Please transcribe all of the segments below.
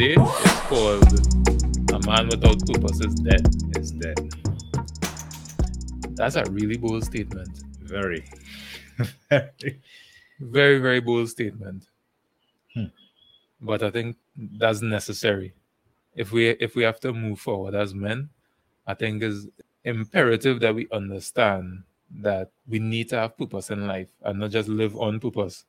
Monday is called A Man Without Purpose is Dead. Is dead. That's a really bold statement. Very. Very. Very, very bold statement. Hmm. But I think that's necessary. If we if we have to move forward as men, I think it's imperative that we understand that we need to have purpose in life and not just live on purpose.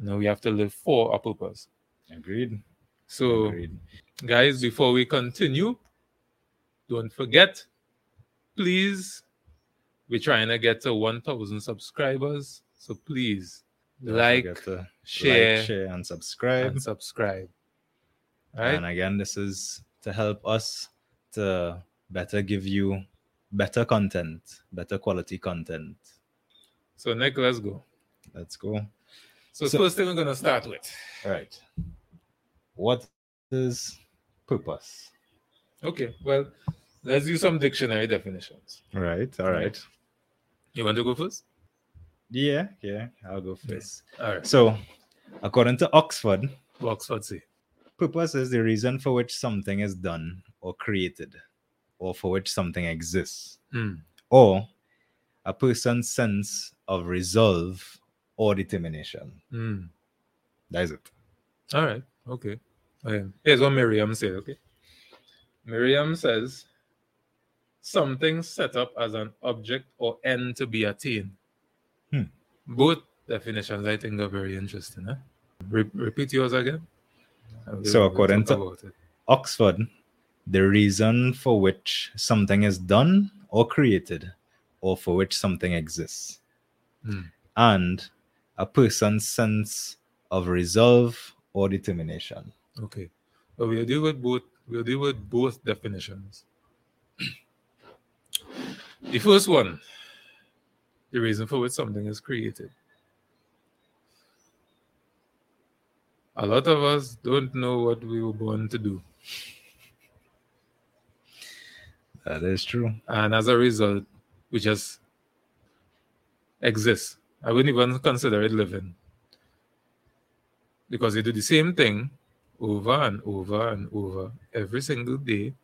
No, we have to live for a purpose. Agreed. So, Agreed. guys, before we continue, don't forget, please, we're trying to get to 1,000 subscribers. So please Don't like, to share, like, share, and subscribe. and subscribe. All right. And again, this is to help us to better give you better content, better quality content. So, Nick, let's go. Let's go. So, So- first thing we're going to start with. All right. What is purpose? Okay. Well, let's do some dictionary definitions. All right. All right. You want to go first? Yeah. Yeah. I'll go first. All right. So, according to Oxford, Oxford say. purpose is the reason for which something is done or created, or for which something exists, Hmm. or a person's sense of resolve or determination. Hmm. That is it. All right. Okay. Okay. Here's what Merriam says, Okay. Merriam says something set up as an object or end to be attained. Hmm. Both definitions I think are very interesting. Huh? Re- repeat yours again. So according to- Oxford, the reason for which something is done or created, or for which something exists, Hmm. and a person's sense of resolve or determination. Okay. But we'll deal with both we'll deal with both definitions. the first one, the reason for which something is created. A lot of us don't know what we were born to do. That is true. And as a result, we just exist. I wouldn't even consider it living. Because you do the same thing over and over and over every single day.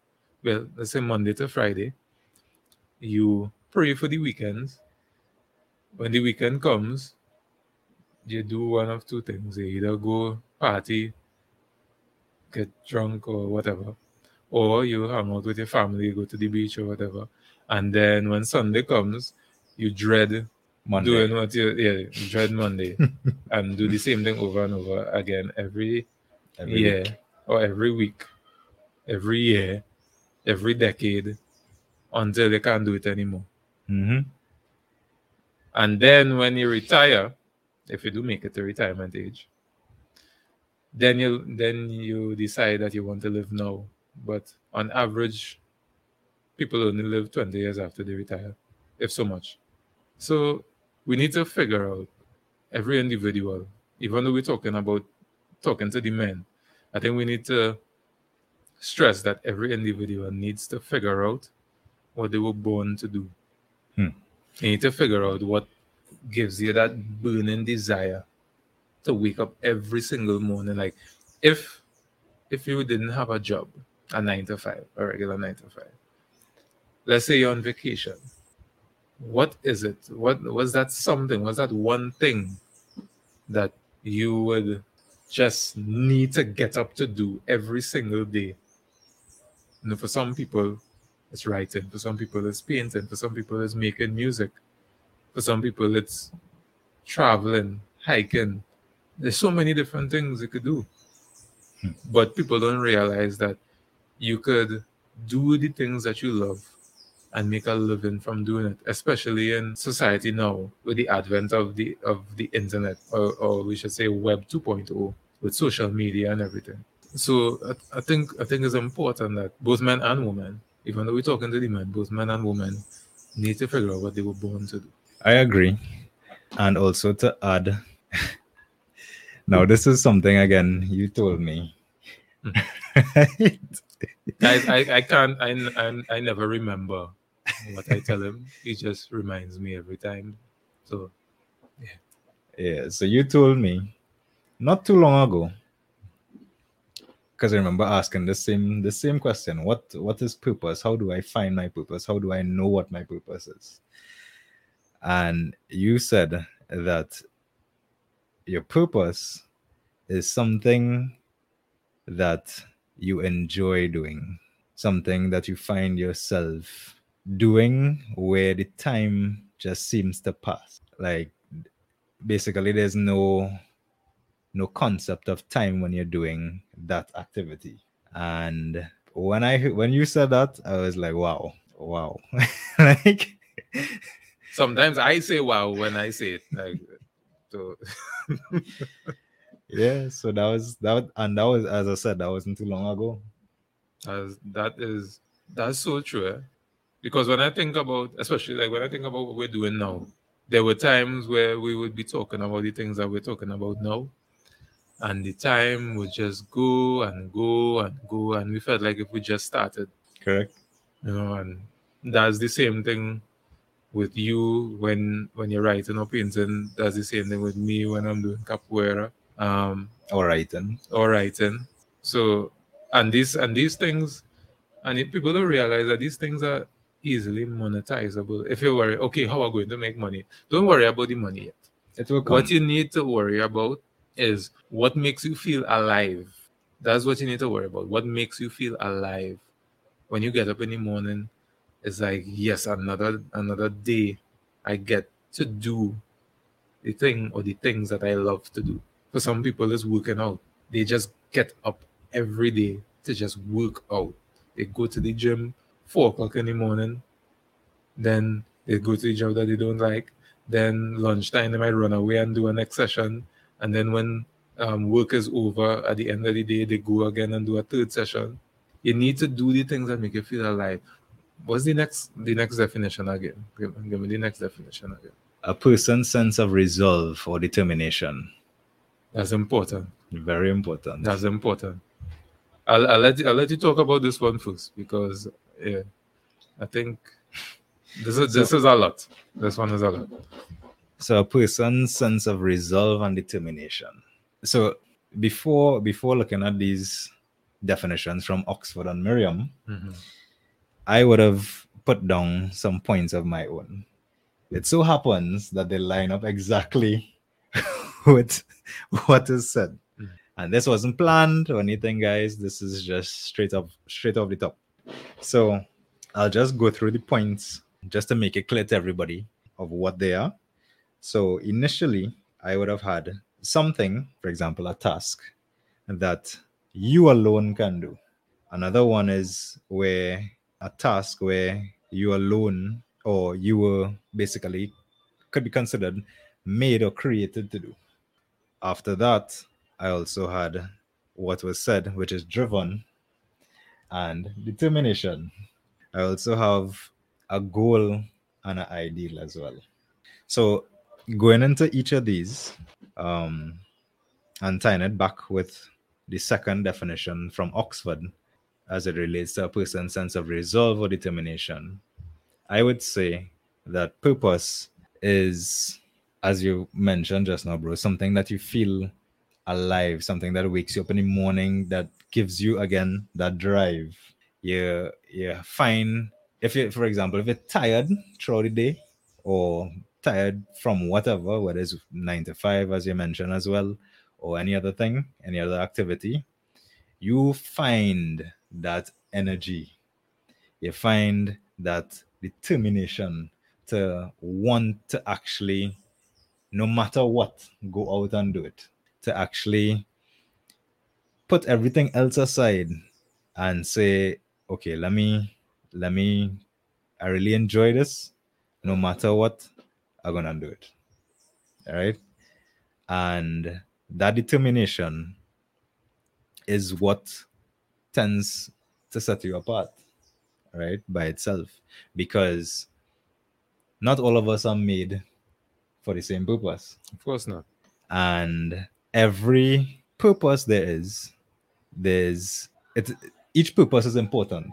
Well, let's say Monday to Friday. You pray for the weekends. When the weekend comes, you do one of two things. You either go party, get drunk or whatever, or you hang out with your family, go to the beach or whatever. And then when Sunday comes, you dread Monday. doing what you yeah, you dread Monday and do the same thing over and over again every every year week. or every week, every year, every decade until they can't do it anymore. Mhm. And then when you retire, if you do make it to retirement age, then you then you decide that you want to live now. But on average, people only live 20 years after they retire, if so much. So we need to figure out every individual, even though we're talking about talking to the men, I think we need to stress that every individual needs to figure out what they were born to do. Hmm. You need to figure out what gives you that burning desire to wake up every single morning. Like if if you didn't have a job, a nine to five, a regular nine to five, let's say you're on vacation. What is it? What was that something? Was that one thing that you would just need to get up to do every single day? You know, for some people, it's writing. For some people, it's painting. For some people, it's making music. For some people, it's traveling, hiking. There's so many different things you could do. Hmm. But people don't realize that you could do the things that you love and make a living from doing it, especially in society now with the advent of the of the internet, or, or we should say Web 2.0, with social media and everything. So I, I think I think it's important that both men and women, even though we're talking to the men, both men and women need to figure out what they were born to do. I agree. And also to add, now this is something again you told me. I, I, I can't I, I I never remember what I tell him. He just reminds me every time. So yeah, so you told me not too long ago because I remember asking the same the same question. What what is purpose? How do I find my purpose? How do I know what my purpose is? And you said that your purpose is something that you enjoy doing, something that you find yourself doing where the time just seems to pass. Like basically there's no no concept of time when you're doing that activity. And when I when you said that, I was like, wow, wow. like sometimes I say wow when I say it. Like so yeah, so that was that and that was as I said, that wasn't too long ago. As that is that's so true. Eh? Because when I think about especially like when I think about what we're doing now, there were times where we would be talking about the things that we're talking about now and the time would just go and go and go and we felt like if we just started correct. you know and that's the same thing with you when when you're writing or painting that's the same thing with me when i'm doing capoeira um or writing. or writing. So and these and these things and if people don't realize that these things are easily monetizable. If you worry okay how are we going to make money? Don't worry about the money yet. It will come. what you need to worry about is what makes you feel alive. That's what you need to worry about. What makes you feel alive when you get up in the morning? It's like yes, another another day. I get to do the thing or the things that I love to do. For some people, it's working out. They just get up every day to just work out. They go to the gym four o'clock in the morning. Then they go to the job that they don't like. Then lunchtime they might run away and do a next session and then when um, work is over at the end of the day, they go again and do a third session. You need to do the things that make you feel alive. What's the next the next definition again? Give, give me the next definition again. A person's sense of resolve or determination. That's important. Very important. That's important. I'll, I'll let you, I'll let you talk about this one first because yeah, I think this is this is a lot. This one is a lot. So a person's sense of resolve and determination. So before before looking at these definitions from Oxford and Merriam, mm-hmm. I would have put down some points of my own. It so happens that they line up exactly with what is said. Mm-hmm. And this wasn't planned or anything, guys. This is just straight up, straight off the top. So I'll just go through the points just to make it clear to everybody of what they are. So initially, I would have had something, for example, a task that you alone can do. Another one is where a task where you alone or you were basically could be considered made or created to do. After that, I also had what was said, which is driven and determination. I also have a goal and an ideal as well. So going into each of these um, and tying it back with the second definition from Oxford as it relates to a person's sense of resolve or determination, I would say that purpose is, as you mentioned just now, bro, something that you feel alive, something that wakes you up in the morning, that gives you again that drive. You you find if you, for example, if you're tired throughout the day or tired from whatever, whether it's nine to five, as you mentioned as well, or any other thing, any other activity, you find that energy, you find that determination to want to actually, no matter what, go out and do it, to actually put everything else aside and say, okay, let me, let me, I really enjoy this, no matter what, are going to do it. All right. And that determination is what tends to set you apart, right, by itself. Because not all of us are made for the same purpose. Of course not. And every purpose there is, there's it each purpose is important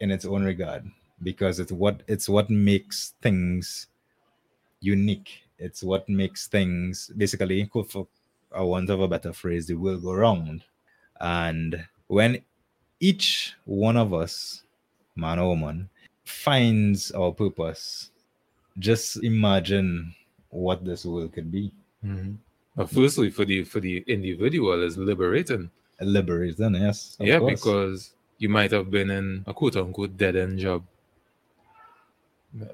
in its own regard because it's what it's what makes things unique. It's what makes things basically, for a want of a better phrase, the world go round. And when each one of us, man or woman, finds our purpose, just imagine what this world could be. Mm-hmm. But firstly, for the for the individual, is liberating. Liberating, yes. Yeah, course. because you might have been in a quote unquote dead end job.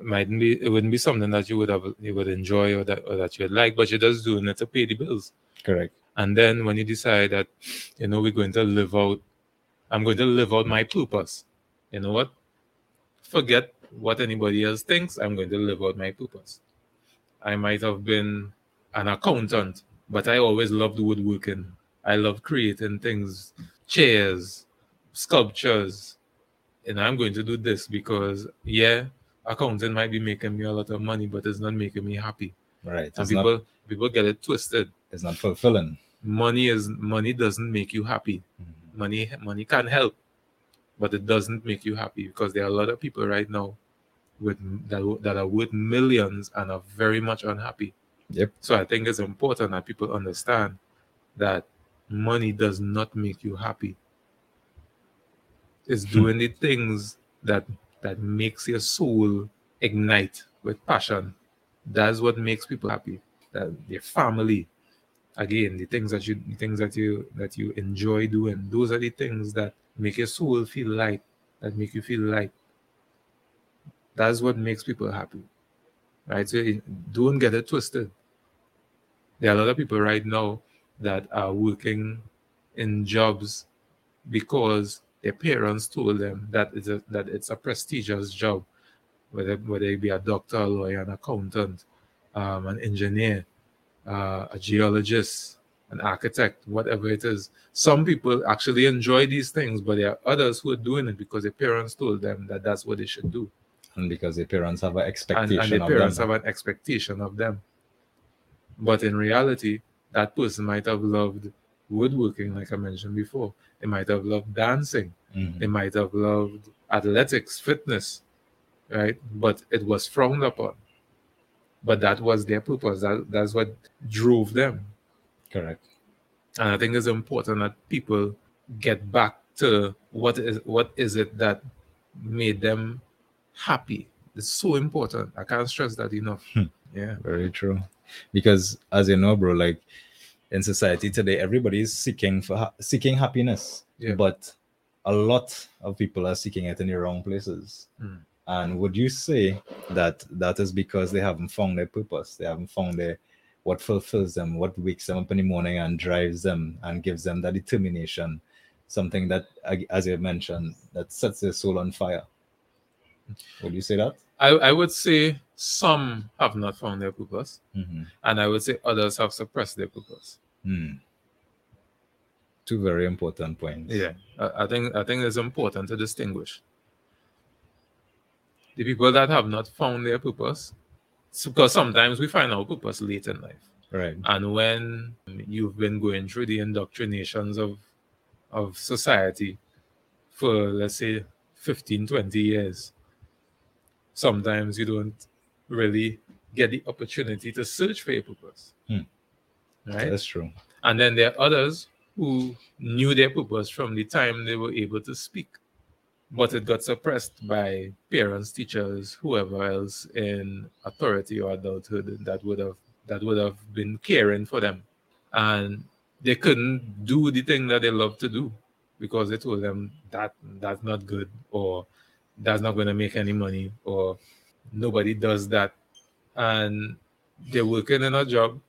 Might be it wouldn't be something that you would have you would enjoy or that or that you'd like, but you're just doing it to pay the bills. Correct. And then when you decide that, you know, we're going to live out, I'm going to live out my purpose. You know what? Forget what anybody else thinks. I'm going to live out my purpose. I might have been an accountant, but I always loved woodworking. I love creating things, chairs, sculptures. And I'm going to do this because, yeah, accounting might be making me a lot of money, but it's not making me happy. Right. And people not, people get it twisted. It's not fulfilling. Money is money doesn't make you happy. Mm-hmm. Money money can help, but it doesn't make you happy because there are a lot of people right now with that, that are worth millions and are very much unhappy. Yep. So I think it's important that people understand that money does not make you happy. It's hmm. doing the things that that makes your soul ignite with passion. That's what makes people happy. That your family, again, the things that you the things that you that you enjoy doing, those are the things that make your soul feel light, that make you feel light. That's what makes people happy. Right? So don't get it twisted. There are a lot of people right now that are working in jobs because their parents told them that it's a, that it's a prestigious job, whether whether it be a doctor, a lawyer, an accountant, um, an engineer, uh, a geologist, an architect, whatever it is. Some people actually enjoy these things, but there are others who are doing it because their parents told them that that's what they should do. And because their parents have an expectation and, and their parents have an expectation of them. But in reality, that person might have loved woodworking, like I mentioned before. They might have loved dancing. Mm-hmm. They might have loved athletics, fitness, right? But it was frowned upon. But that was their purpose. That, that's what drove them. Correct. And I think it's important that people get back to what is what is it that made them happy. It's so important. I can't stress that enough. Hmm. Yeah. Very true. Because as you know, bro, like in society today, everybody is seeking for ha- seeking happiness, yeah. but a lot of people are seeking it in the wrong places. Mm. And would you say that that is because they haven't found their purpose? They haven't found their what fulfills them, what wakes them up in the morning and drives them and gives them that determination, something that, as you mentioned, that sets their soul on fire. Would you say that? I, I would say some have not found their purpose, mm-hmm. and I would say others have suppressed their purpose. Mm. Two very important points. Yeah, I, I think I think it's important to distinguish the people that have not found their purpose, because sometimes we find our purpose late in life. Right. And when you've been going through the indoctrinations of of society for let's say 15, 20 years, sometimes you don't really get the opportunity to search for your purpose. Hmm. Right? That's true. And then there are others who knew their purpose from the time they were able to speak, but it got suppressed by parents, teachers, whoever else in authority or adulthood that would have that would have been caring for them. And they couldn't do the thing that they love to do because they told them that that's not good or that's not going to make any money or nobody does that. And they're working in a job.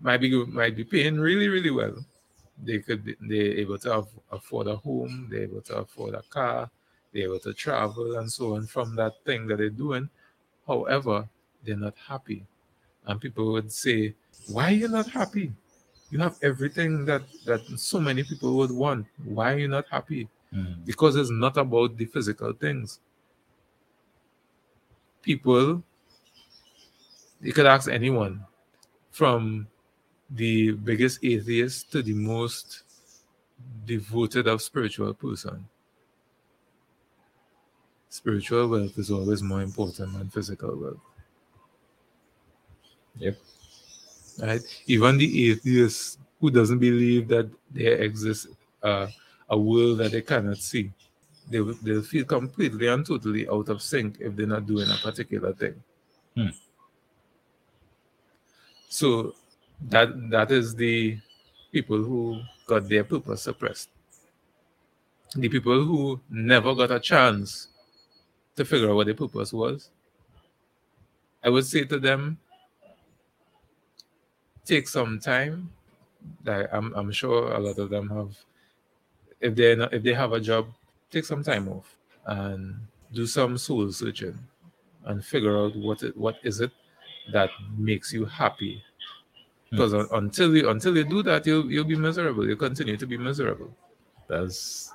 Might be might be paying really really well. They could be, they're able to have, afford a home they're able to afford a car they're able to travel and so on from that thing that they're doing. However they're not happy. And people would say why are you not happy? You have everything that that so many people would want. Why are you not happy? Mm. because it's not about the physical things people, you could ask anyone from the biggest atheist to the most devoted of spiritual person. Spiritual wealth is always more important than physical wealth. Yep. Right? Even the atheist who doesn't believe that there exists uh, a world that they cannot see. They will they'll feel completely and totally out of sync if they're not doing a particular thing. Hmm. So that that is the people who got their purpose suppressed. The people who never got a chance to figure out what their purpose was. I would say to them, take some time. I'm, I'm sure a lot of them have. If they if they have a job, take some time off and do some soul searching, and figure out what it, what is it that makes you happy. Because mm. until you until you do that, you'll you'll be miserable. You'll continue to be miserable. That's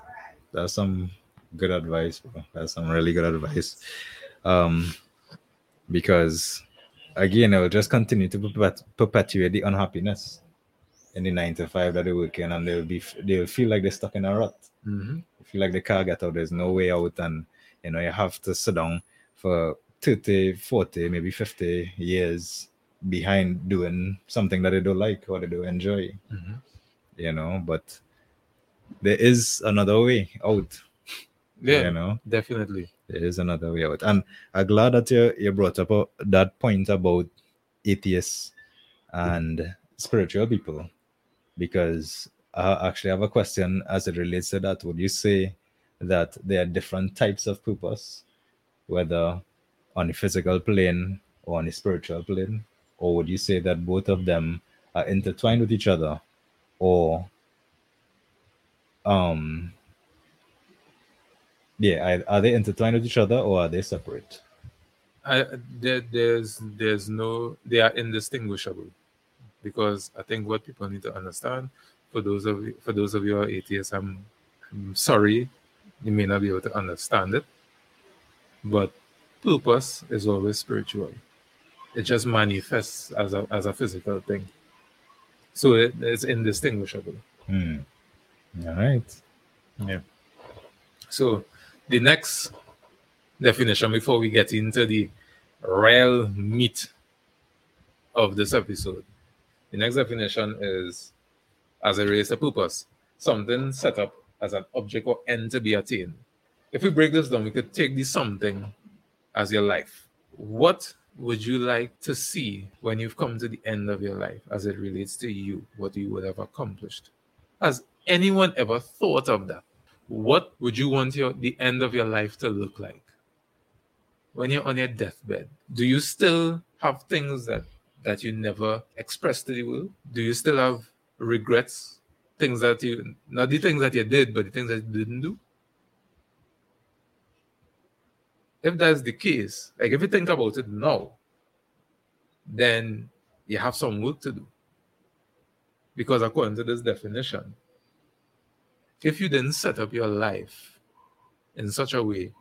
that's some good advice. That's some really good advice. Um, because again, it will just continue to perpetuate the unhappiness in the nine to five that they're working, and they'll be they'll feel like they're stuck in a rut. Mm-hmm. Feel like they can't get out. There's no way out, and you know you have to sit down for 30, 40, maybe 50 years behind doing something that they don't like or they don't enjoy. Mm-hmm. You know, but there is another way out. Yeah, you know, definitely there is another way out. And I'm glad that you, you brought up uh, that point about atheists and spiritual people, because I actually have a question as it relates to that. Would you say that there are different types of purpose, whether on the physical plane or on the spiritual plane? Or would you say that both of them are intertwined with each other? Or um yeah are, they intertwined with each other or are they separate I, there, there's there's no they are indistinguishable because i think what people need to understand for those of you, for those of you who are atheists i'm, I'm sorry you may not be able to understand it but purpose is always spiritual it just manifests as a as a physical thing so it, it's indistinguishable hmm. all right yeah so the next definition before we get into the real meat of this episode. The next definition is as a race, a purpose, something set up as an object or end to be attained. If we break this down, we could take this something as your life. What would you like to see when you've come to the end of your life as it relates to you, what you would have accomplished? Has anyone ever thought of that? what would you want your the end of your life to look like when you're on your deathbed do you still have things that that you never expressed to the world do you still have regrets? Things that you not the things that you did but the things that you didn't do? If that's the case like if you think about it now then you have some work to do. Because according to this definition if you didn't set up your life in such a way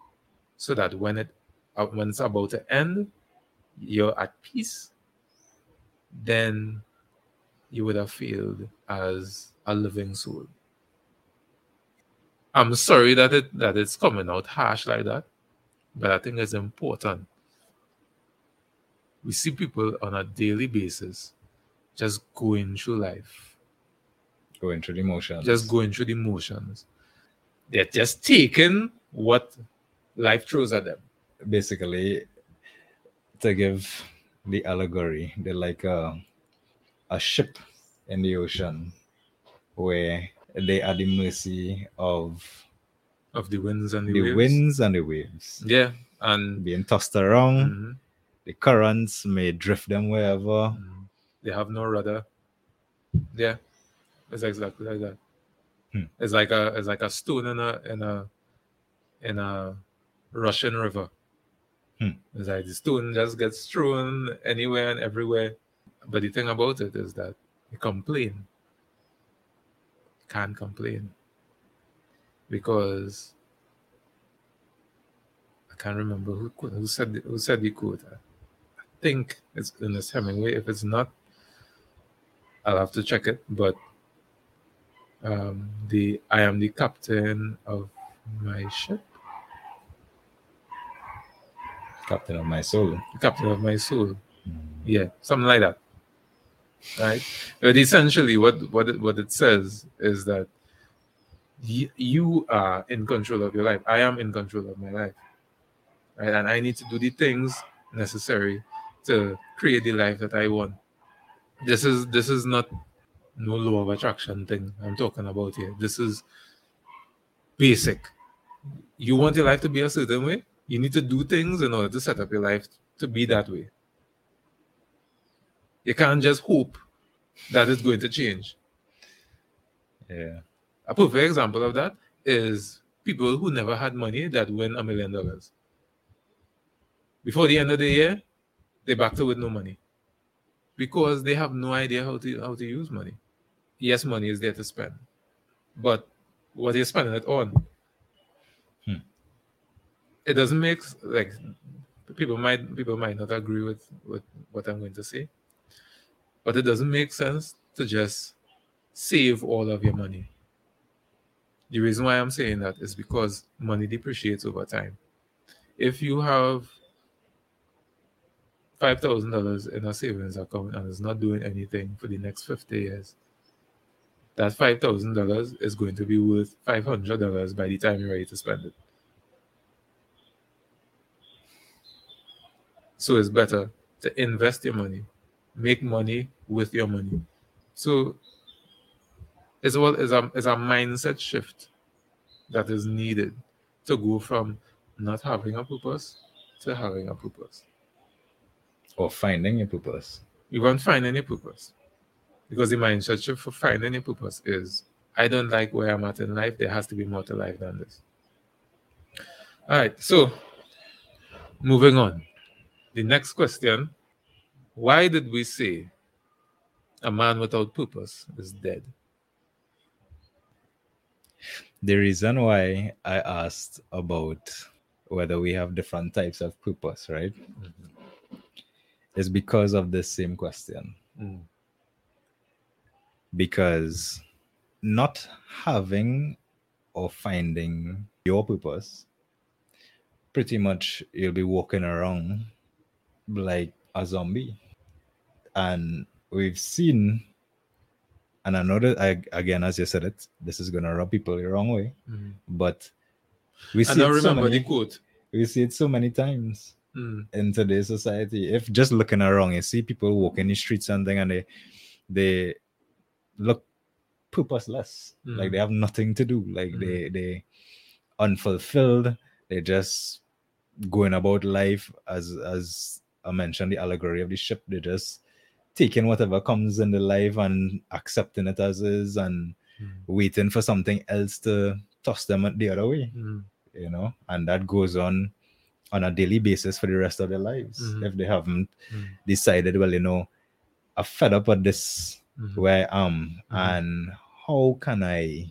so that when it when it's about to end, you're at peace, then you would have failed as a living soul. I'm sorry that it that it's coming out harsh like that, but I think it's important. We see people on a daily basis just going through life Going through the motions. Just going through the motions. They're just taking what life throws at them. Basically, to give the allegory, they're like a, a ship in the ocean where they are the mercy of of the winds and the, the waves. winds and the waves. Yeah, and being tossed around. Mm-hmm. The currents may drift them wherever. Mm-hmm. They have no rudder. Yeah, it's exactly like that. Hmm. It's like a it's like a stone in a in a in a Russian river. Hmm. It's like the stone just gets thrown anywhere and everywhere. But the thing about it is that you complain. Can't complain. Because I can't remember who who said who said the quote. I think it's Ernest Hemingway. If it's not, I'll have to check it. But um, the I am the captain of my ship. Captain of my soul. Captain of my soul. Mm. Yeah, something like that. Right. But essentially, what what it, what it says is that y- you are in control of your life. I am in control of my life. Right? And I need to do the things necessary to create the life that I want. This is this is not no law of attraction thing I'm talking about here. This is basic. You want your life to be a certain way, you need to do things in order to set up your life to be that way. You can't just hope that it's going to change. Yeah. A perfect example of that is people who never had money that win a million dollars. Before the end of the year, they're back to with no money because they have no idea how to how to use money. Yes, money is there to spend, but what are you spending it on? It doesn't make like people might people might not agree with with what I'm going to say, but it doesn't make sense to just save all of your money. The reason why I'm saying that is because money depreciates over time. If you have five thousand dollars in a savings account and it's not doing anything for the next fifty years, that five thousand dollars is going to be worth five hundred dollars by the time you're ready to spend it. So it's better to invest your money, make money with your money. So it's is a is a mindset shift that is needed to go from not having a purpose to having a purpose. Or finding a purpose. You won't find any purpose. Because the mindset shift for finding a purpose is I don't like where I'm at in life. There has to be more to life than this. All right, so moving on. The next question Why did we say a man without purpose is dead? The reason why I asked about whether we have different types of purpose, right? Is because of the same question. Mm. Because not having or finding your purpose, pretty much you'll be walking around like a zombie. And we've seen, and I know that I, again, as you said it, this is gonna rub people the wrong way, Mm. but we see And I it so many, the quote. we see it so many times Mm. in today's society. If just looking around, you see people walking the streets and thing, and they they look purposeless, like Mm. they have nothing to do, like Mm. they they unfulfilled. They're just going about life as as I mentioned the allegory of the ship. They just taking whatever comes in the life and accepting it as is, and Mm. waiting for something else to toss them the other way Mm. you know, and that goes on on a daily basis for the rest of their lives Mhm. if they haven't Mm. decided, well, you know, I'm fed up with this Mhm. where I am, Mhm. and how can I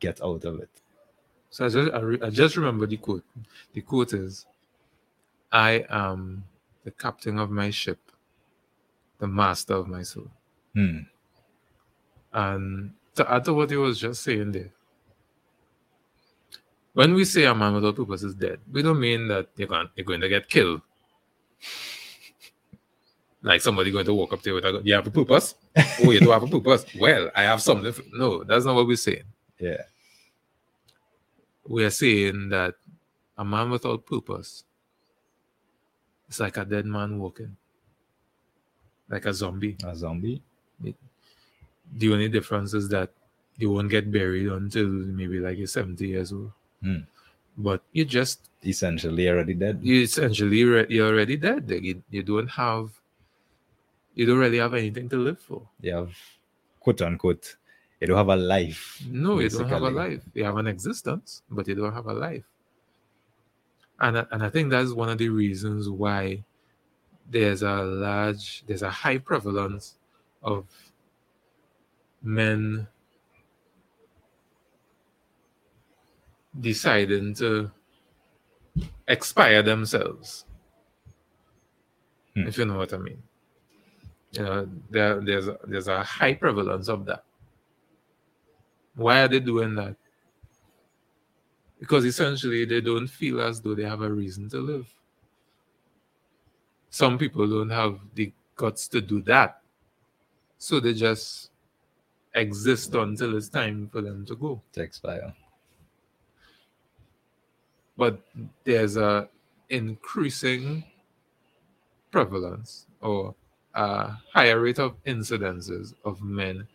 get out of it? So I just I, re- I just remember the quote. The quote is, "I am the captain of my ship, the master of my soul." Hmm. And to add to what he was just saying there, when we say a man without purpose is dead, we don't mean that you're going, you're going to get killed. Like somebody going to walk up to you with a gun. You have a purpose? oh, you don't have a purpose? Well, I have something. No, that's not what we're saying. Yeah. we are saying that a man without purpose is like a dead man walking, like a zombie. A zombie. The only difference is that you won't get buried until maybe like you're 70 years old. Hmm. But you just, Essentially already dead. you essentially, re- you're already dead. Like you, you don't have, you don't really have anything to live for. You have quote unquote, you don't have a life. No, you don't have a life. You have an existence, but you don't have a life. And I, and I think that's one of the reasons why there's a large, there's a high prevalence of men deciding to expire themselves. Hmm. If you know what I mean. You know, there, there's there's a high prevalence of that. Why are they doing that? Because essentially they don't feel as though they have a reason to live. Some people don't have the guts to do that. So they just exist until it's time for them to go. To expire. but there's a increasing prevalence or a higher rate of incidences of men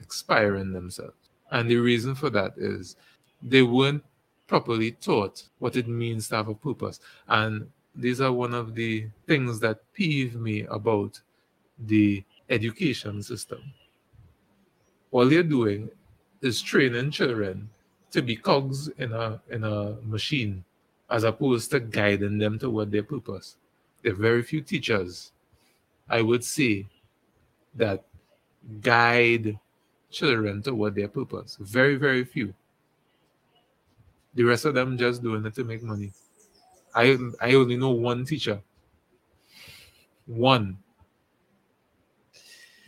expiring themselves. And the reason for that is they weren't properly taught what it means to have a purpose. And these are one of the things that peeve me about the education system. All they're doing is training children to be cogs in a in a machine as opposed to guiding them toward their purpose. There are very few teachers, I would say, that guide children toward their purpose. Very, very few. The rest of them just doing it to make money. I I only know one teacher. One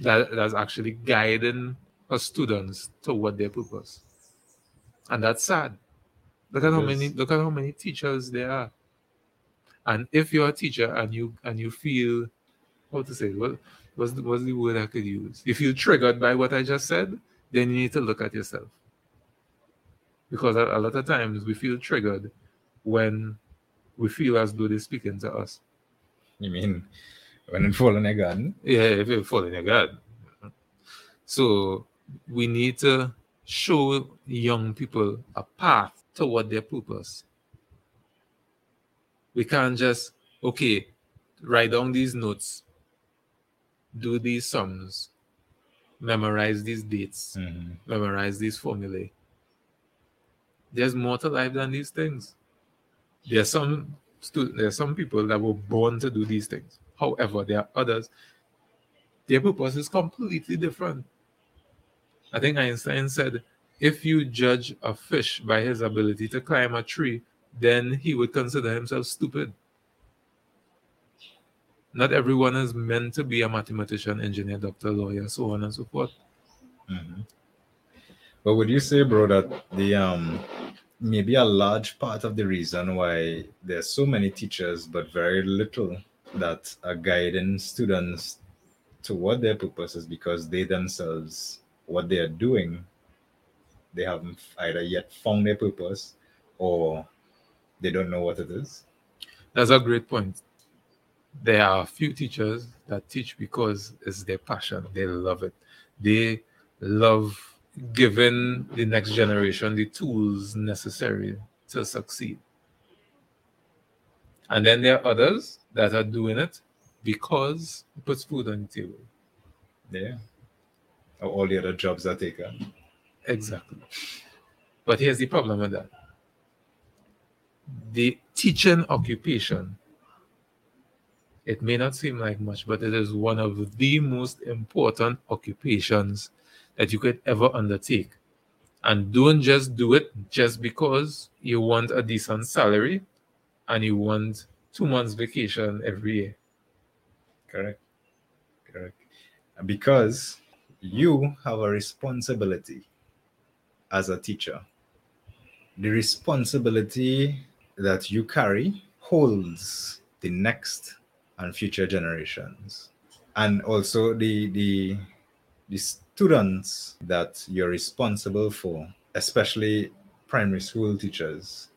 that that's actually guiding her students toward their purpose. And that's sad. Look at how many look at how many teachers there are. And if you're a teacher and you and you feel how to say what what's the, what's the word I could use? If you're triggered by what I just said, then you need to look at yourself. Because a, a lot of times we feel triggered when we feel as though they're speaking to us. You mean when it fall in a garden? Yeah, if you fall in a garden. So we need to show young people a path toward their purpose. We can't just, okay, write down these notes, do these sums, memorize these dates, mm-hmm. memorize these formulae. There's more to life than these things. There are some stu- there are some people that were born to do these things. However, there are others, their purpose is completely different. I think Einstein said, if you judge a fish by his ability to climb a tree, then he would consider himself stupid. Not everyone is meant to be a mathematician, engineer, doctor, lawyer, so on and so forth. Mm-hmm. But would you say, bro, that the um maybe a large part of the reason why there's so many teachers but very little that are guiding students toward their purpose is because they themselves what they are doing they haven't either yet found their purpose or they don't know what it is? That's a great point. There are a few teachers that teach because it's their passion. They love it. They love giving the next generation the tools necessary to succeed. And then there are others that are doing it because it puts food on the table. Yeah. All the other jobs are taken. Exactly. But here's the problem with that. The teaching occupation, it may not seem like much, but it is one of the most important occupations that you could ever undertake. And don't just do it just because you want a decent salary and you want two months vacation every year. Correct. Correct. Because you have a responsibility as a teacher. The responsibility that you carry holds the next and future generations. And also the the the students that you're responsible for, especially primary school teachers,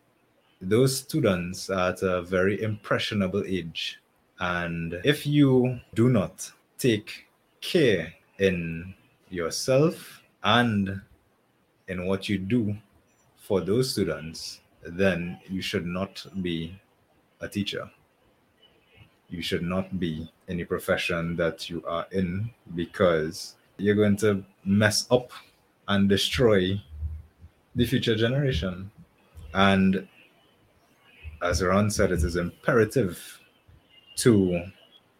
those students are at a very impressionable age. And if you do not take care in yourself and in what you do for those students, then you should not be a teacher. You should not be the profession that you are in because you're going to mess up and destroy the future generation. And as Ron said, it is imperative to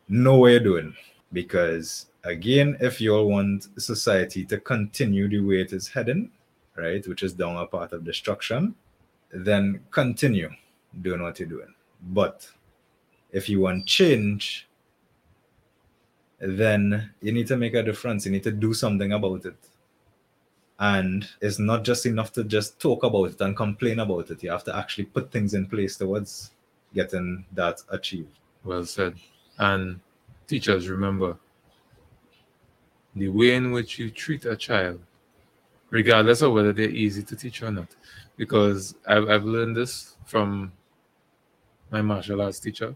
know what you're doing because again, if you all want society to continue the way it is heading, right, which is down a path of destruction, then continue doing what you're doing. But if you want change, then you need to make a difference. You need to do something about it. And it's not just enough to just talk about it and complain about it. You have to actually put things in place towards getting that achieved. Well said. And teachers, remember the way in which you treat a child, regardless of whether they're easy to teach or not. Because I've, I've learned this from my martial arts teacher,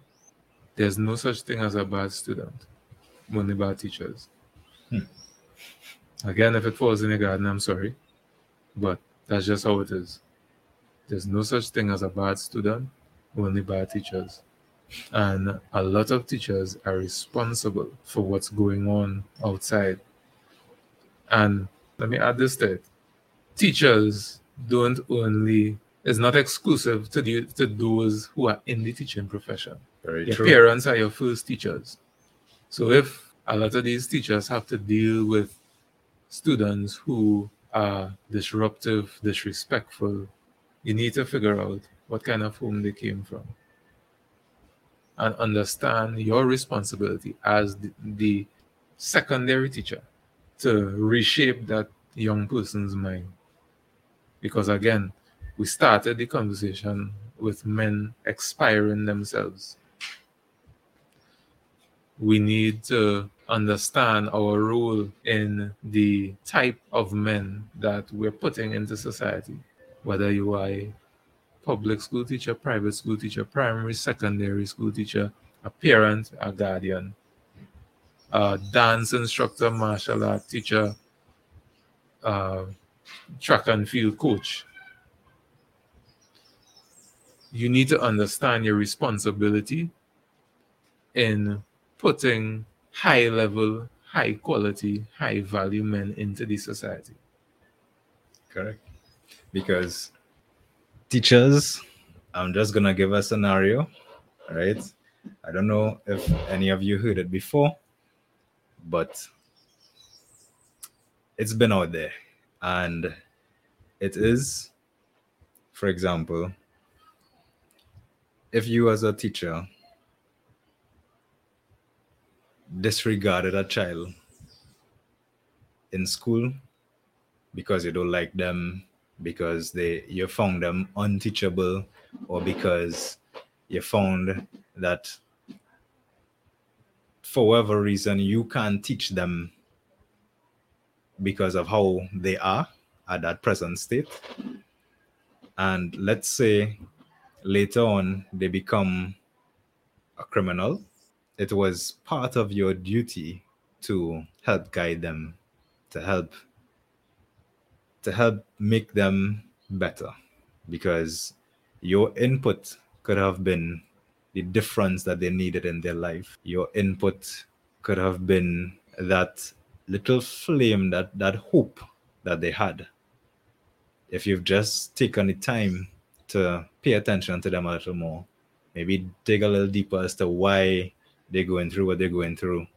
there's no such thing as a bad student, only bad teachers. Hmm. Again, if it falls in the garden, I'm sorry, but that's just how it is. There's no such thing as a bad student, only bad teachers. And a lot of teachers are responsible for what's going on outside. And let me add this to it teachers don't only, it's not exclusive to, the, to those who are in the teaching profession. Very your true. parents are your first teachers. So if a lot of these teachers have to deal with students who are disruptive, disrespectful, you need to figure out what kind of home they came from and understand your responsibility as the, secondary teacher to reshape that young person's mind. Because again, we started the conversation with men expiring themselves. We need to understand our role in the type of men that we're putting into society, whether you are a public school teacher, private school teacher, primary, secondary school teacher, a parent, a guardian, a dance instructor, martial art teacher, track and field coach. You need to understand your responsibility in putting high level, high quality, high value men into the society. Correct. Because teachers, I'm just gonna give a scenario, right? I don't know if any of you heard it before, but it's been out there. And it is, for example, if you as a teacher disregarded a child in school because you don't like them because they you found them unteachable or because you found that for whatever reason you can't teach them because of how they are at that present state. And let's say later on they become a criminal it was part of your duty to help guide them to help to help make them better because your input could have been the difference that they needed in their life. Your input could have been that little flame, that, that hope that they had. If you've just taken the time to pay attention to them a little more, maybe dig a little deeper as to why they're going through what they're going through.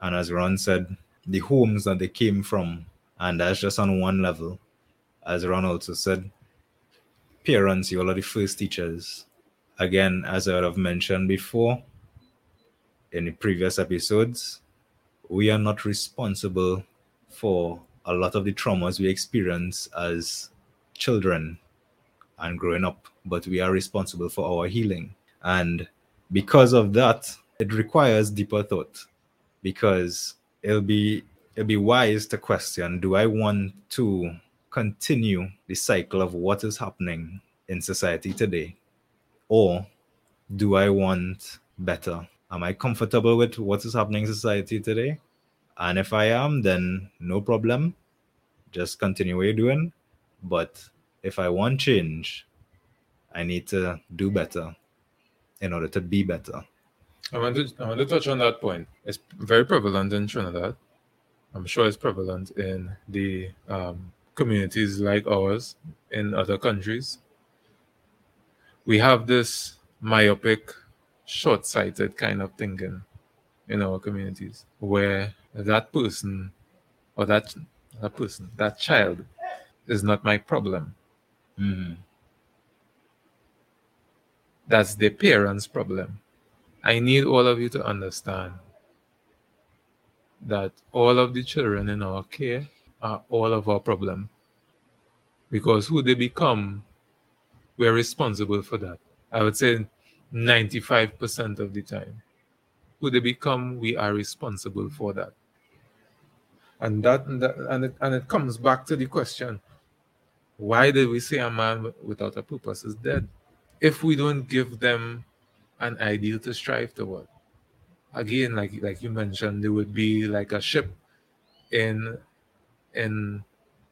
And as Ron said, the homes that they came from and that's just on one level. As Ron also said, parents, you're the first teachers. Again, as I have mentioned before in the previous episodes, we are not responsible for a lot of the traumas we experience as children and growing up, but we are responsible for our healing. And because of that, it requires deeper thought because it'll be it'd be wise to question do I want to continue the cycle of what is happening in society today? Or do I want better? Am I comfortable with what is happening in society today? And if I am, then no problem. Just continue what you're doing. But if I want change, I need to do better in order to be better. I want to, I want to touch on that point. It's very prevalent in Trinidad I'm sure it's prevalent in the um, communities like ours in other countries. We have this myopic, short sighted kind of thinking in our communities where that person or that, that person, that child is not my problem. Mm-hmm. That's the parents' problem. I need all of you to understand that all of the children in our care are all of our problem. Because who they become, we're responsible for that. I would say 95% of the time. Who they become, we are responsible for that. And that, and, that, and, it, and it comes back to the question why did we say a man without a purpose is dead? If we don't give them an ideal to strive toward, again, like like you mentioned, there would be like a ship in in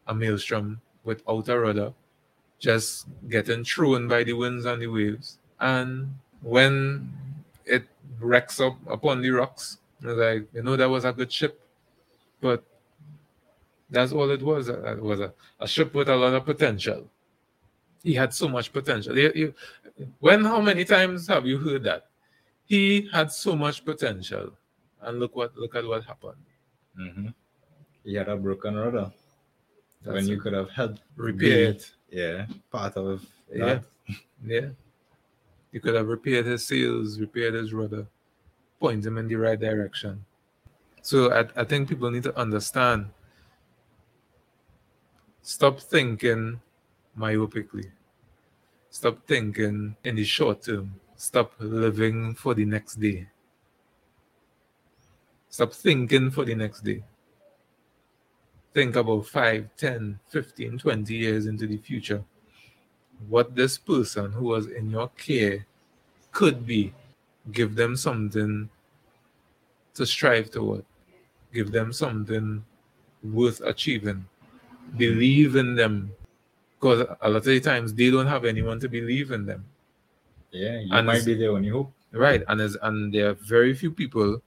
a maelstrom without a rudder, just getting thrown by the winds and the waves. And when it wrecks up upon the rocks, like, you know, that was a good ship, but that's all it was. It was a, a ship with a lot of potential. He had so much potential. You, you, when, how many times have you heard that? He had so much potential, and look what look at what happened. Mm-hmm. He had a broken rudder That's when you could have helped repair it. Yeah, part of Yeah, yeah. You could have repaired his sails, repaired his rudder, point him in the right direction. So I, I think people need to understand. Stop thinking myopically. Stop thinking in the short term. Stop living for the next day. Stop thinking for the next day. Think about 5, 10, 15, 20 years into the future what this person who was in your care could be. Give them something to strive toward. Give them something worth achieving. Believe in them. Because a lot of the times they don't have anyone to believe in them. Yeah, you And might be the only hope. Right. And as and there are very few people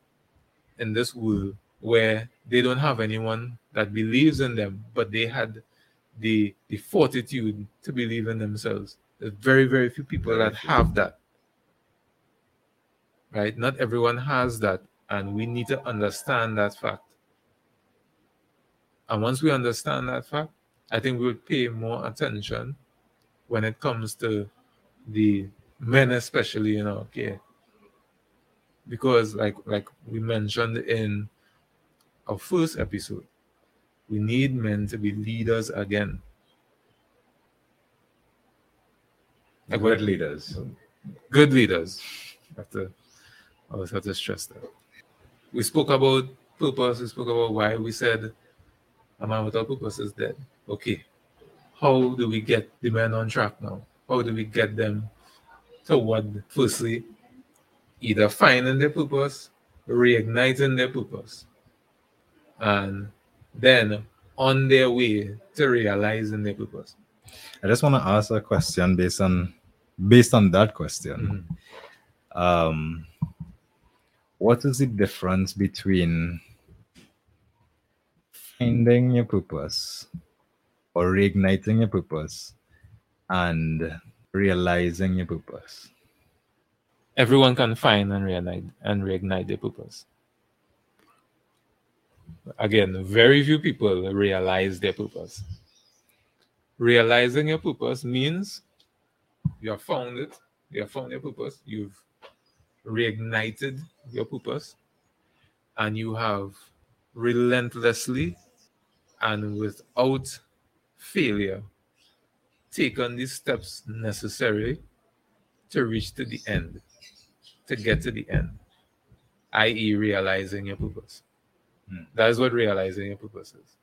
in this world where they don't have anyone that believes in them, but they had the the fortitude to believe in themselves. There's very, very few people that have that. Right? Not everyone has that, and we need to understand that fact. And once we understand that fact, I think we would pay more attention when it comes to the men, especially in our care because like like we mentioned in our first episode we need men to be leaders again. Like Good leaders. good leaders. Have to always have to stress that. We spoke about purpose we spoke about why we said a man without purpose is dead okay how do we get the men on track now how do we get them toward firstly either finding their purpose, reigniting their purpose, and then on their way to realizing their purpose. I just want to ask a question based on based on that question. Mhm. Um, what is the difference between finding your purpose or reigniting your purpose and realizing your purpose? Everyone can find and reignite and reignite their purpose. Again, very few people realize their purpose. Realizing your purpose means you have found it, you have found your purpose, you've reignited your purpose, and you have relentlessly and without failure taken the steps necessary to reach to the end, to get to the end, i.e., realizing your purpose. Hmm. That is what realizing your purpose is.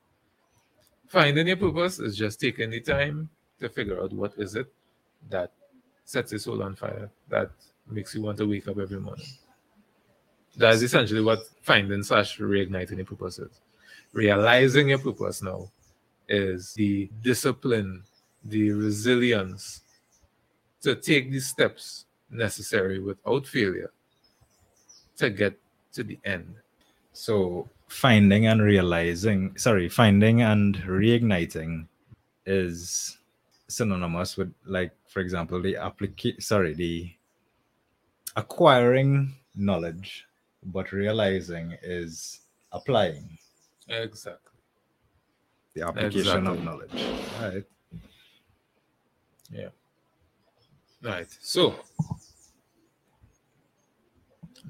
Finding your purpose is just taking the time to figure out what is it that sets your soul on fire, that makes you want to wake up every morning. That is essentially what finding slash reigniting your purpose is. Realizing your purpose now is the discipline, the resilience to take the steps necessary without failure to get to the end. So finding and realizing, sorry, finding and reigniting is synonymous with like, for example, the application, sorry, the acquiring knowledge, but realizing is applying Exactly. the application of knowledge. Right. Yeah. Right. So,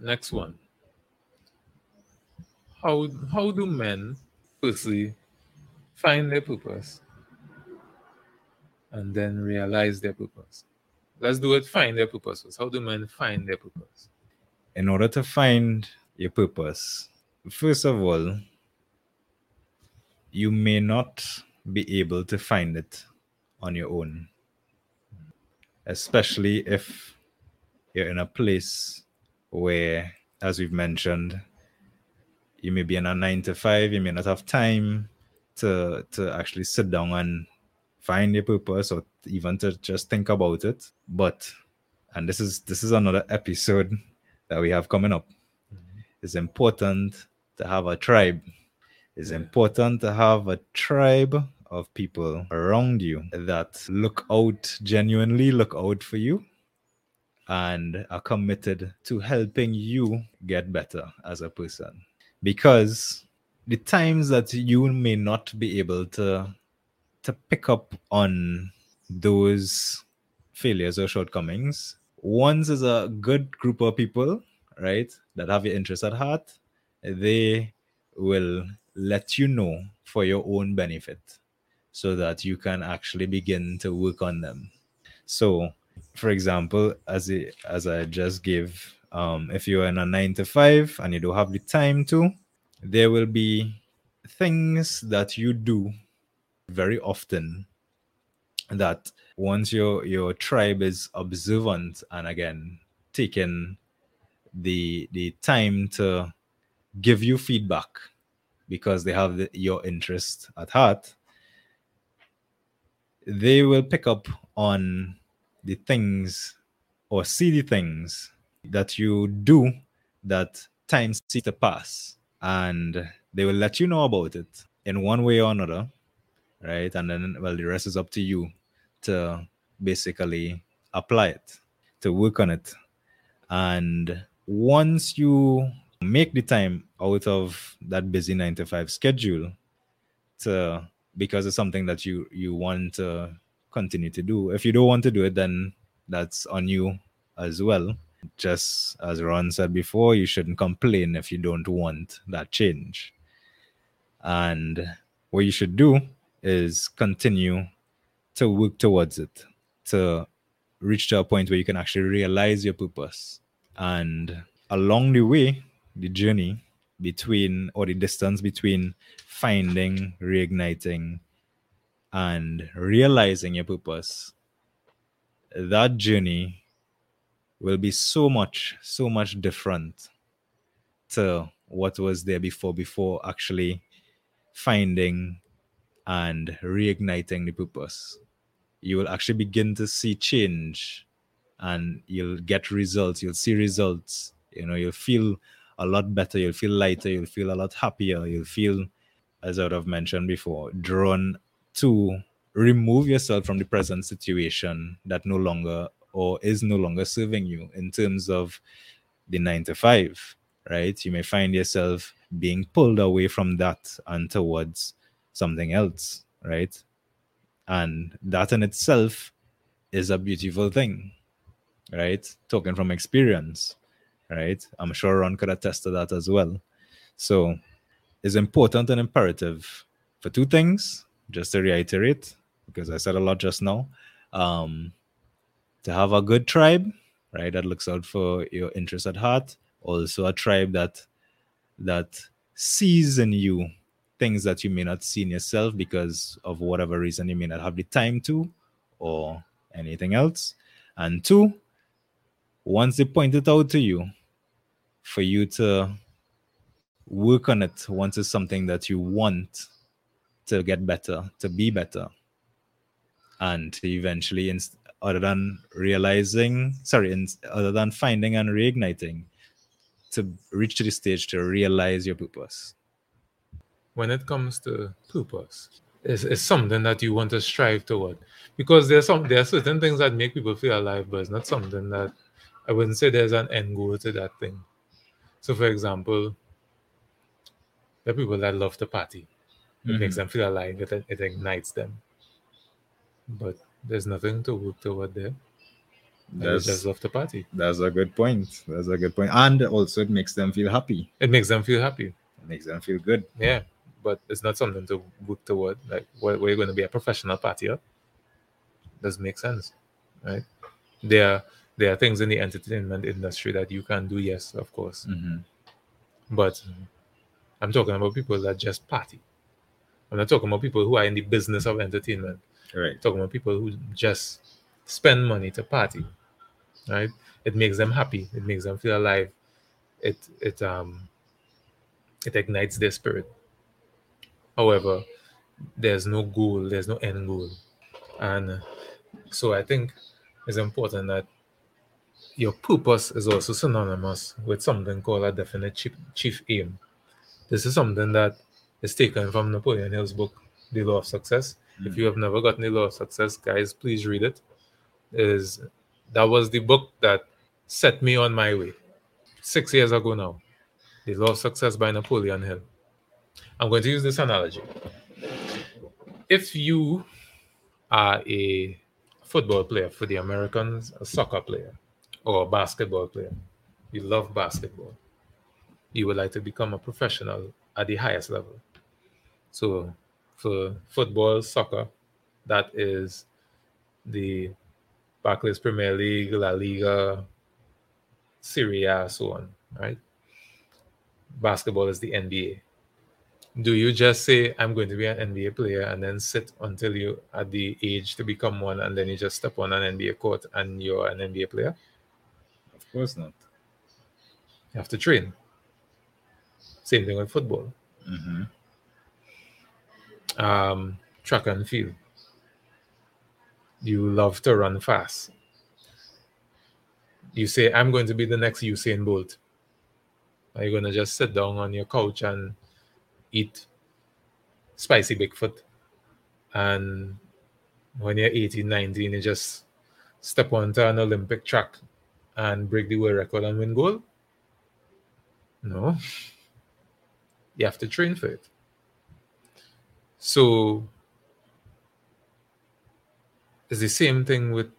next one. How how do men firstly find their purpose and then realize their purpose? Let's do it. Find their purpose first. How do men find their purpose? In order to find your purpose, first of all, you may not be able to find it on your own. especially if you're in a place where, as we've mentioned, you may be in a nine to five, you may not have time to to actually sit down and find your purpose or even to just think about it. But and this is this is another episode that we have coming up. Mm-hmm. It's important to have a tribe. It's important to have a tribe of people around you that look out genuinely look out for you and are committed to helping you get better as a person. Because the times that you may not be able to to pick up on those failures or shortcomings once is a good group of people right that have your interest at heart they will let you know for your own benefit so that you can actually begin to work on them. So for example as a, as i just gave um, if you're in a nine to five and you don't have the time to there will be things that you do very often that once your your tribe is observant and again taking the the time to give you feedback because they have the, your interest at heart they will pick up on the things or see the things that you do that time seems to pass and they will let you know about it in one way or another right? And then well the rest is up to you to basically apply it to work on it. And once you make the time out of that busy 9 to 5 schedule to because it's something that you you want to continue to do if you don't want to do it then that's on you as well just as Ron said before, you shouldn't complain if you don't want that change. And what you should do is continue to work towards it, to reach to a point where you can actually realize your purpose. And along the way, the journey between or the distance between finding, reigniting, and realizing your purpose, that journey will be so much, so much different to what was there before, before actually finding and reigniting the purpose. You will actually begin to see change and you'll get results. You'll see results. You know, you'll feel a lot better. You'll feel lighter. You'll feel a lot happier. You'll feel, as I would have mentioned before, drawn to remove yourself from the present situation that no longer or is no longer serving you in terms of the nine to five, right? You may find yourself being pulled away from that and towards something else, right? And that in itself is a beautiful thing, right? Talking from experience, right? I'm sure Ron could attest to that as well. So it's important and imperative for two things, just to reiterate, because I said a lot just now. Um, to have a good tribe, right, that looks out for your interests at heart. Also, a tribe that that sees in you things that you may not see in yourself because of whatever reason you may not have the time to, or anything else. And two, once they point it out to you, for you to work on it once it's something that you want to get better, to be better, and eventually other than realizing, sorry, in, other than finding and reigniting, to reach to the stage to realize your purpose? When it comes to purpose, it's, it's something that you want to strive toward because there's some there are certain things that make people feel alive, but it's not something that I wouldn't say there's an end goal to that thing. So, for example, there are people that love to party. It mm-hmm. makes them feel alive. It, it ignites them. But there's nothing to work toward there. That's just love the party. That's a good point. That's a good point. And also it makes them feel happy. It makes them feel happy. It makes them feel good. Yeah. But it's not something to work toward. Like where, where you're going to be a professional partier. Doesn't make sense. Right? There are there are things in the entertainment industry that you can do, yes, of course. Mm-hmm. But I'm talking about people that just party. I'm not talking about people who are in the business of entertainment Right. Talking about people who just spend money to party, right? It makes them happy. It makes them feel alive. It it um it ignites their spirit. However, there's no goal. There's no end goal, and so I think it's important that your purpose is also synonymous with something called a definite chief, chief aim. This is something that is taken from Napoleon Hill's book, The Law of Success. Mm. If you have never gotten The Law of Success, guys, please read it. it. Is that was the book that set me on my way six years ago now. The Law of Success by Napoleon Hill. I'm going to use this analogy. If you are a football player for the Americans, a soccer player, or a basketball player, you love basketball, you would like to become a professional at the highest level. So for football, soccer, that is the Barclays Premier League, La Liga, Serie A, so on, right? Basketball is the NBA. Do you just say, I'm going to be an NBA player and then sit until you at the age to become one and then you just step on an NBA court and you're an NBA player? Of course not. You have to train. Same thing with football. Mm-hmm. Um, track and field. You love to run fast. You say, I'm going to be the next Usain Bolt. Are you going to just sit down on your couch and eat spicy Bigfoot? And when you're 18, 19, you just step onto an Olympic track and break the world record and win gold? No. You have to train for it. So it's the same thing with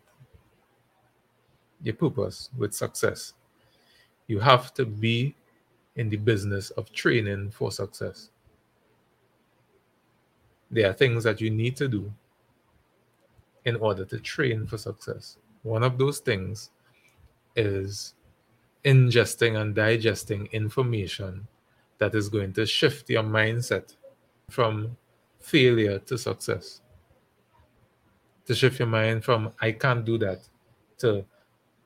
your purpose, with success. You have to be in the business of training for success. There are things that you need to do in order to train for success. One of those things is ingesting and digesting information that is going to shift your mindset from failure to success. To shift your mind from I can't do that to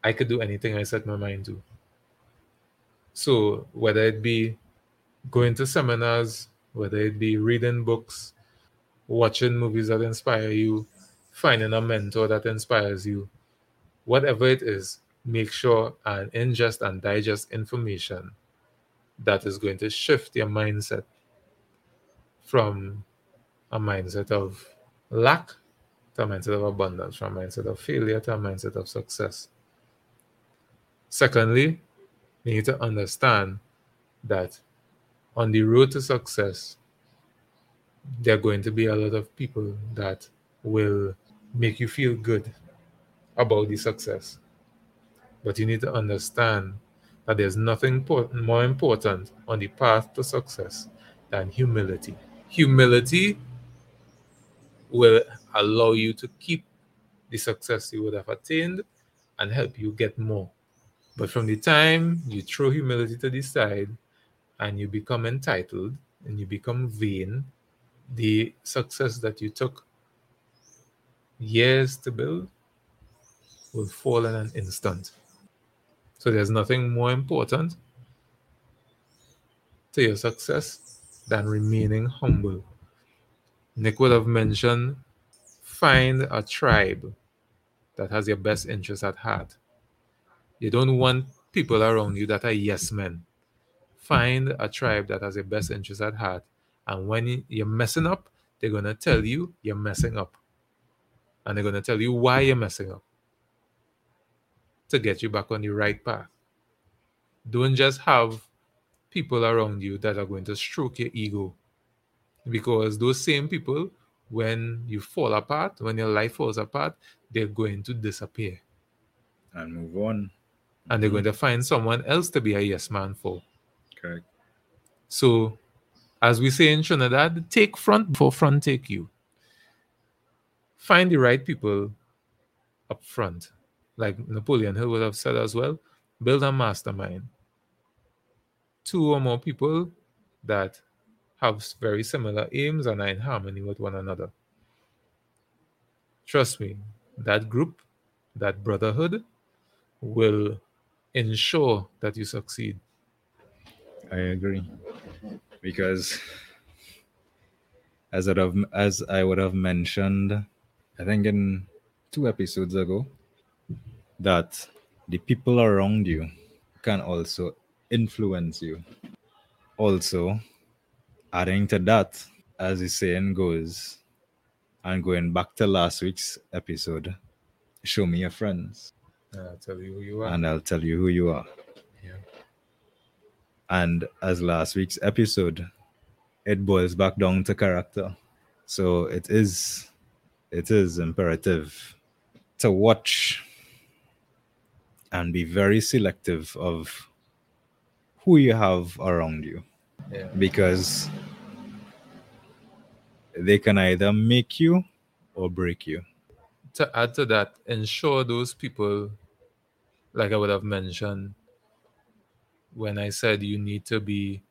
I could do anything I set my mind to. So whether it be going to seminars, whether it be reading books, watching movies that inspire you, finding a mentor that inspires you, whatever it is, make sure and ingest and digest information that is going to shift your mindset from a mindset of lack to a mindset of abundance, from a mindset of failure to a mindset of success. Secondly, you need to understand that on the road to success, there are going to be a lot of people that will make you feel good about the success. But you need to understand that there's nothing more important on the path to success than humility. Humility will allow you to keep the success you would have attained and help you get more. But from the time you throw humility to the side and you become entitled and you become vain, the success that you took years to build will fall in an instant. So there's nothing more important to your success than remaining humble. Nick would have mentioned find a tribe that has your best interest at heart. You don't want people around you that are yes men. Find a tribe that has your best interest at heart. And when you're messing up, they're going to tell you you're messing up. And they're going to tell you why you're messing up to get you back on the right path. Don't just have people around you that are going to stroke your ego. Because those same people, when you fall apart, when your life falls apart, they're going to disappear. And move on. And they're mm-hmm. going to find someone else to be a yes man for. Correct. So, as we say in Trinidad, take front before front take you. Find the right people up front like Napoleon Hill would have said as well, build a mastermind. Two or more people that have very similar aims and are in harmony with one another. Trust me, that group that brotherhood will ensure that you succeed. I agree. Because as I have as I would have mentioned, I think in two episodes ago, that the people around you can also influence you. Also, adding to that, as the saying goes, and going back to last week's episode, show me your friends. And I'll tell you who you are. And I'll tell you who you are. Yeah. And as last week's episode, it boils back down to character. So it is it is imperative to watch and be very selective of who you have around you. Yeah. Because they can either make you or break you. To add to that, ensure those people, like I would have mentioned when I said you need to be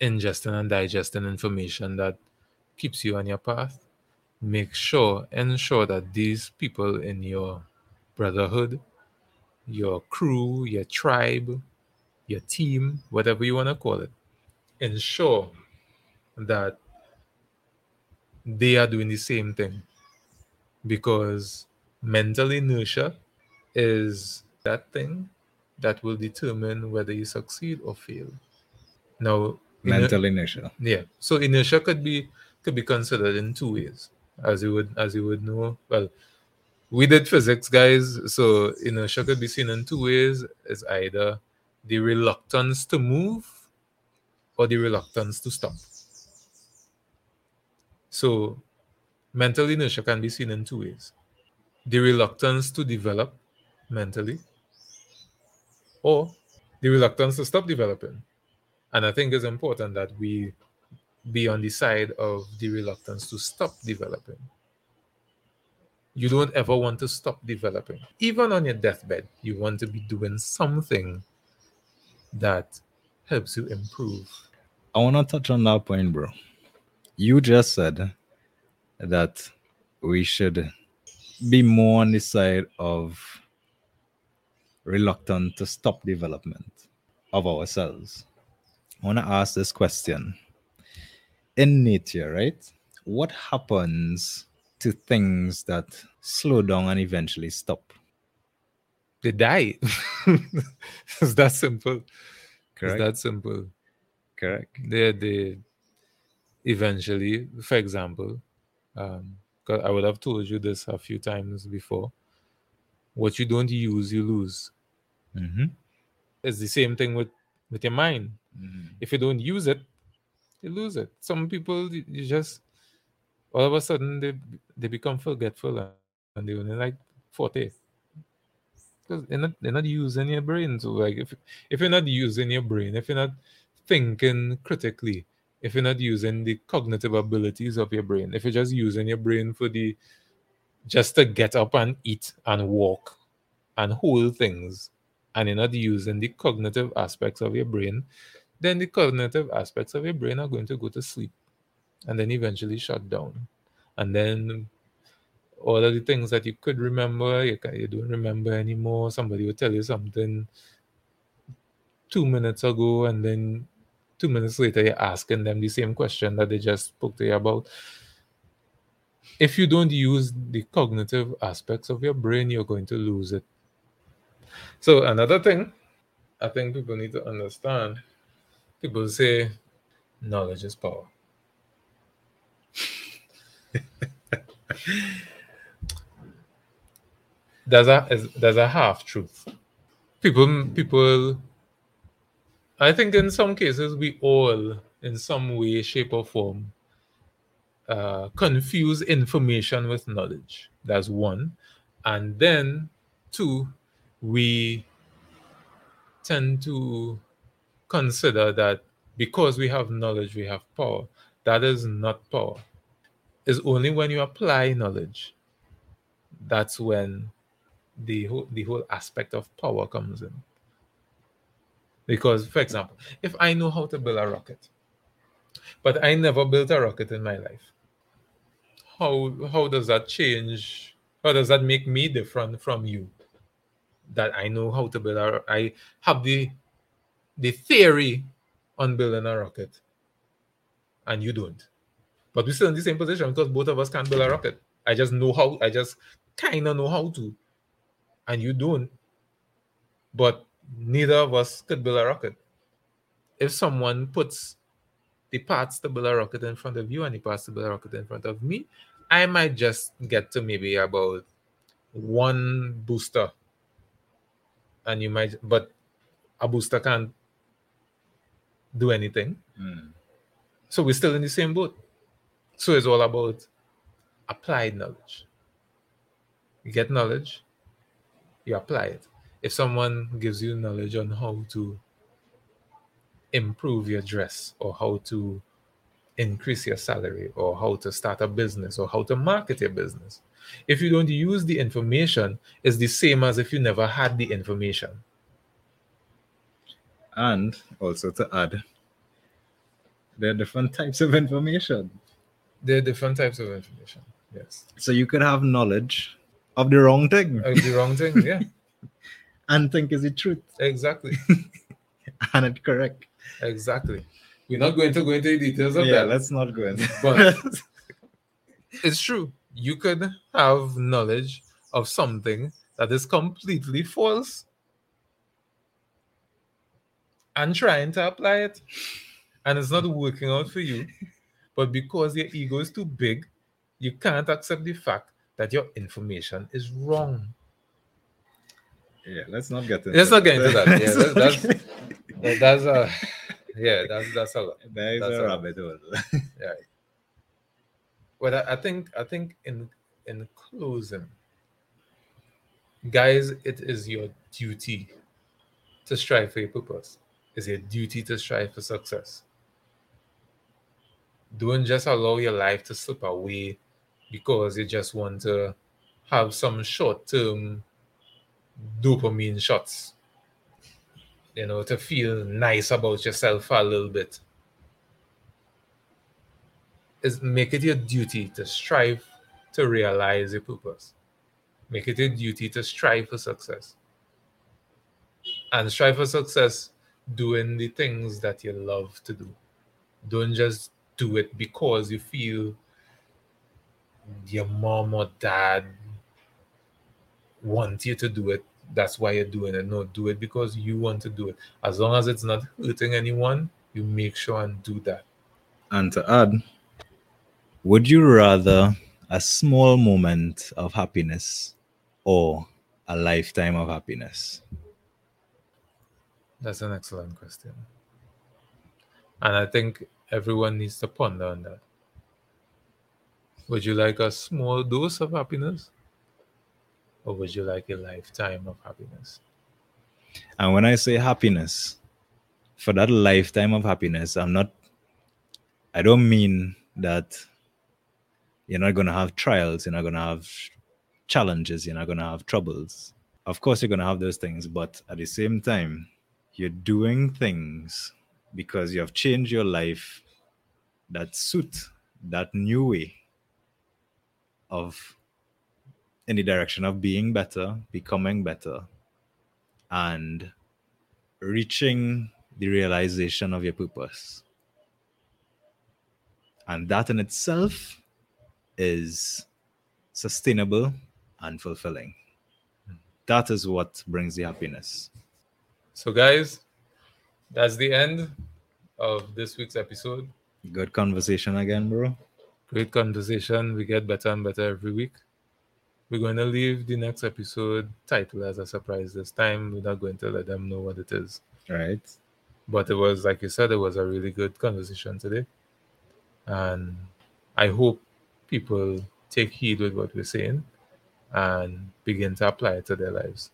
ingesting and digesting information that keeps you on your path. Make sure, ensure that these people in your brotherhood, your crew, your tribe, your team, whatever you want to call it, ensure that they are doing the same thing because mental inertia is that thing that will determine whether you succeed or fail. Now, mental inertia. Yeah. So inertia could be could be considered in two ways, as you would as you would know. Well, we did physics, guys. So inertia could be seen in two ways: is either the reluctance to move or the reluctance to stop. So mental inertia can be seen in two ways the reluctance to develop mentally or the reluctance to stop developing. And I think it's important that we be on the side of the reluctance to stop developing. You don't ever want to stop developing. Even on your deathbed, you want to be doing something that helps you improve. I want to touch on that point, bro. You just said that we should be more on the side of reluctant to stop development of ourselves. I want to ask this question. In nature, right? What happens to things that slow down and eventually stop? They die. it's that simple. Correct. It's that simple. Correct. They they eventually, for example, um, I would have told you this a few times before. What you don't use, you lose. Mm-hmm. It's the same thing with with your mind. Mm-hmm. If you don't use it, you lose it. Some people you just all of a sudden they they become forgetful and they only like forty. Because they're not they're not using your brain. So like if if you're not using your brain, if you're not thinking critically, if you're not using the cognitive abilities of your brain, if you're just using your brain for the just to get up and eat and walk and hold things, and you're not using the cognitive aspects of your brain, then the cognitive aspects of your brain are going to go to sleep and then eventually shut down. And then all of the things that you could remember, you, you don't remember anymore. Somebody will tell you something two minutes ago, and then two minutes later you're asking them the same question that they just spoke to you about. If you don't use the cognitive aspects of your brain, you're going to lose it. So, another thing I think people need to understand people say knowledge is power. There's a there's a half truth. People people I think in some cases we all, in some way, shape, or form, uh, confuse information with knowledge. That's one. And then, two, we tend to consider that because we have knowledge, we have power. That is not power. It's only when you apply knowledge that's when the whole, the whole aspect of power comes in. Because, for example, if I know how to build a rocket, but I never built a rocket in my life, how how does that change? How does that make me different from you? that I know how to build a I have the the theory on building a rocket, and you don't. But we're still in the same position because both of us can't build a rocket. I just know how. I just kind of know how to, and you don't. But neither of us could build a rocket. If someone puts the parts to build a rocket in front of you and the parts to build a rocket in front of me, I might just get to maybe about one booster. And you might, but a booster can't do anything. Mm. So we're still in the same boat. So it's all about applied knowledge. You get knowledge, you apply it. If someone gives you knowledge on how to improve your dress or how to increase your salary or how to start a business or how to market your business, if you don't use the information, it's the same as if you never had the information. And also to add, there are different types of information. There are different types of information. Yes. So you could have knowledge of the wrong thing. Of the wrong thing, yeah. and think is the truth. Exactly. and it's correct. Exactly. We're not going to go into the details of yeah, that. let's not go into But it's true. You could have knowledge of something that is completely false and trying to apply it, and it's not working out for you. But because your ego is too big, you can't accept the fact that your information is wrong. yeah, let's not get into that. Let's not get into that. Yeah, that- that's get- that- that's a yeah, that's that's a lot. there is that's a a- rabbit hole. But I, I think I think in in closing, guys, it is your duty to strive for your purpose. It's your duty to strive for success. Don't just allow your life to slip away because you just want to have some short-term dopamine shots. You know, to feel nice about yourself a little bit is make it your duty to strive to realize your purpose. Make it your duty to strive for success. And strive for success doing the things that you love to do. Don't just do it because you feel your mom or dad want you to do it. That's why you're doing it. No, do it because you want to do it. As long as it's not hurting anyone, you make sure and do that. And to add, would you rather a small moment of happiness or a lifetime of happiness? That's an excellent question. And I think everyone needs to ponder on that. Would you like a small dose of happiness? Or would you like a lifetime of happiness? And when I say happiness, for that lifetime of happiness, I'm not, I don't mean that you're not going to have trials, you're not going to have challenges, you're not going to have troubles. Of course, you're going to have those things, but at the same time, you're doing things because you have changed your life that suit that new way of in the direction of being better, becoming better, and reaching the realization of your purpose. And that in itself is sustainable and fulfilling. That is what brings the happiness. So, guys, that's the end of this week's episode. Good conversation again, bro. Great conversation. We get better and better every week. We're going to leave the next episode title as a surprise this time. We're not going to let them know what it is. Right? But it was, like you said, it was a really good conversation today. And I hope people take heed with what we're saying and begin to apply it to their lives.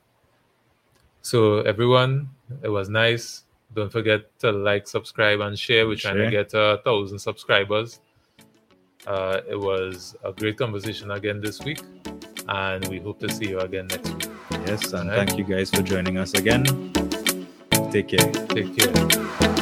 So, everyone, it was nice. Don't forget to like, subscribe, and share. We're trying to get a thousand subscribers. Uh, it was a great conversation again this week, and we hope to see you again next week. Yes, and Right. thank you guys for joining us again. Take care. Take care.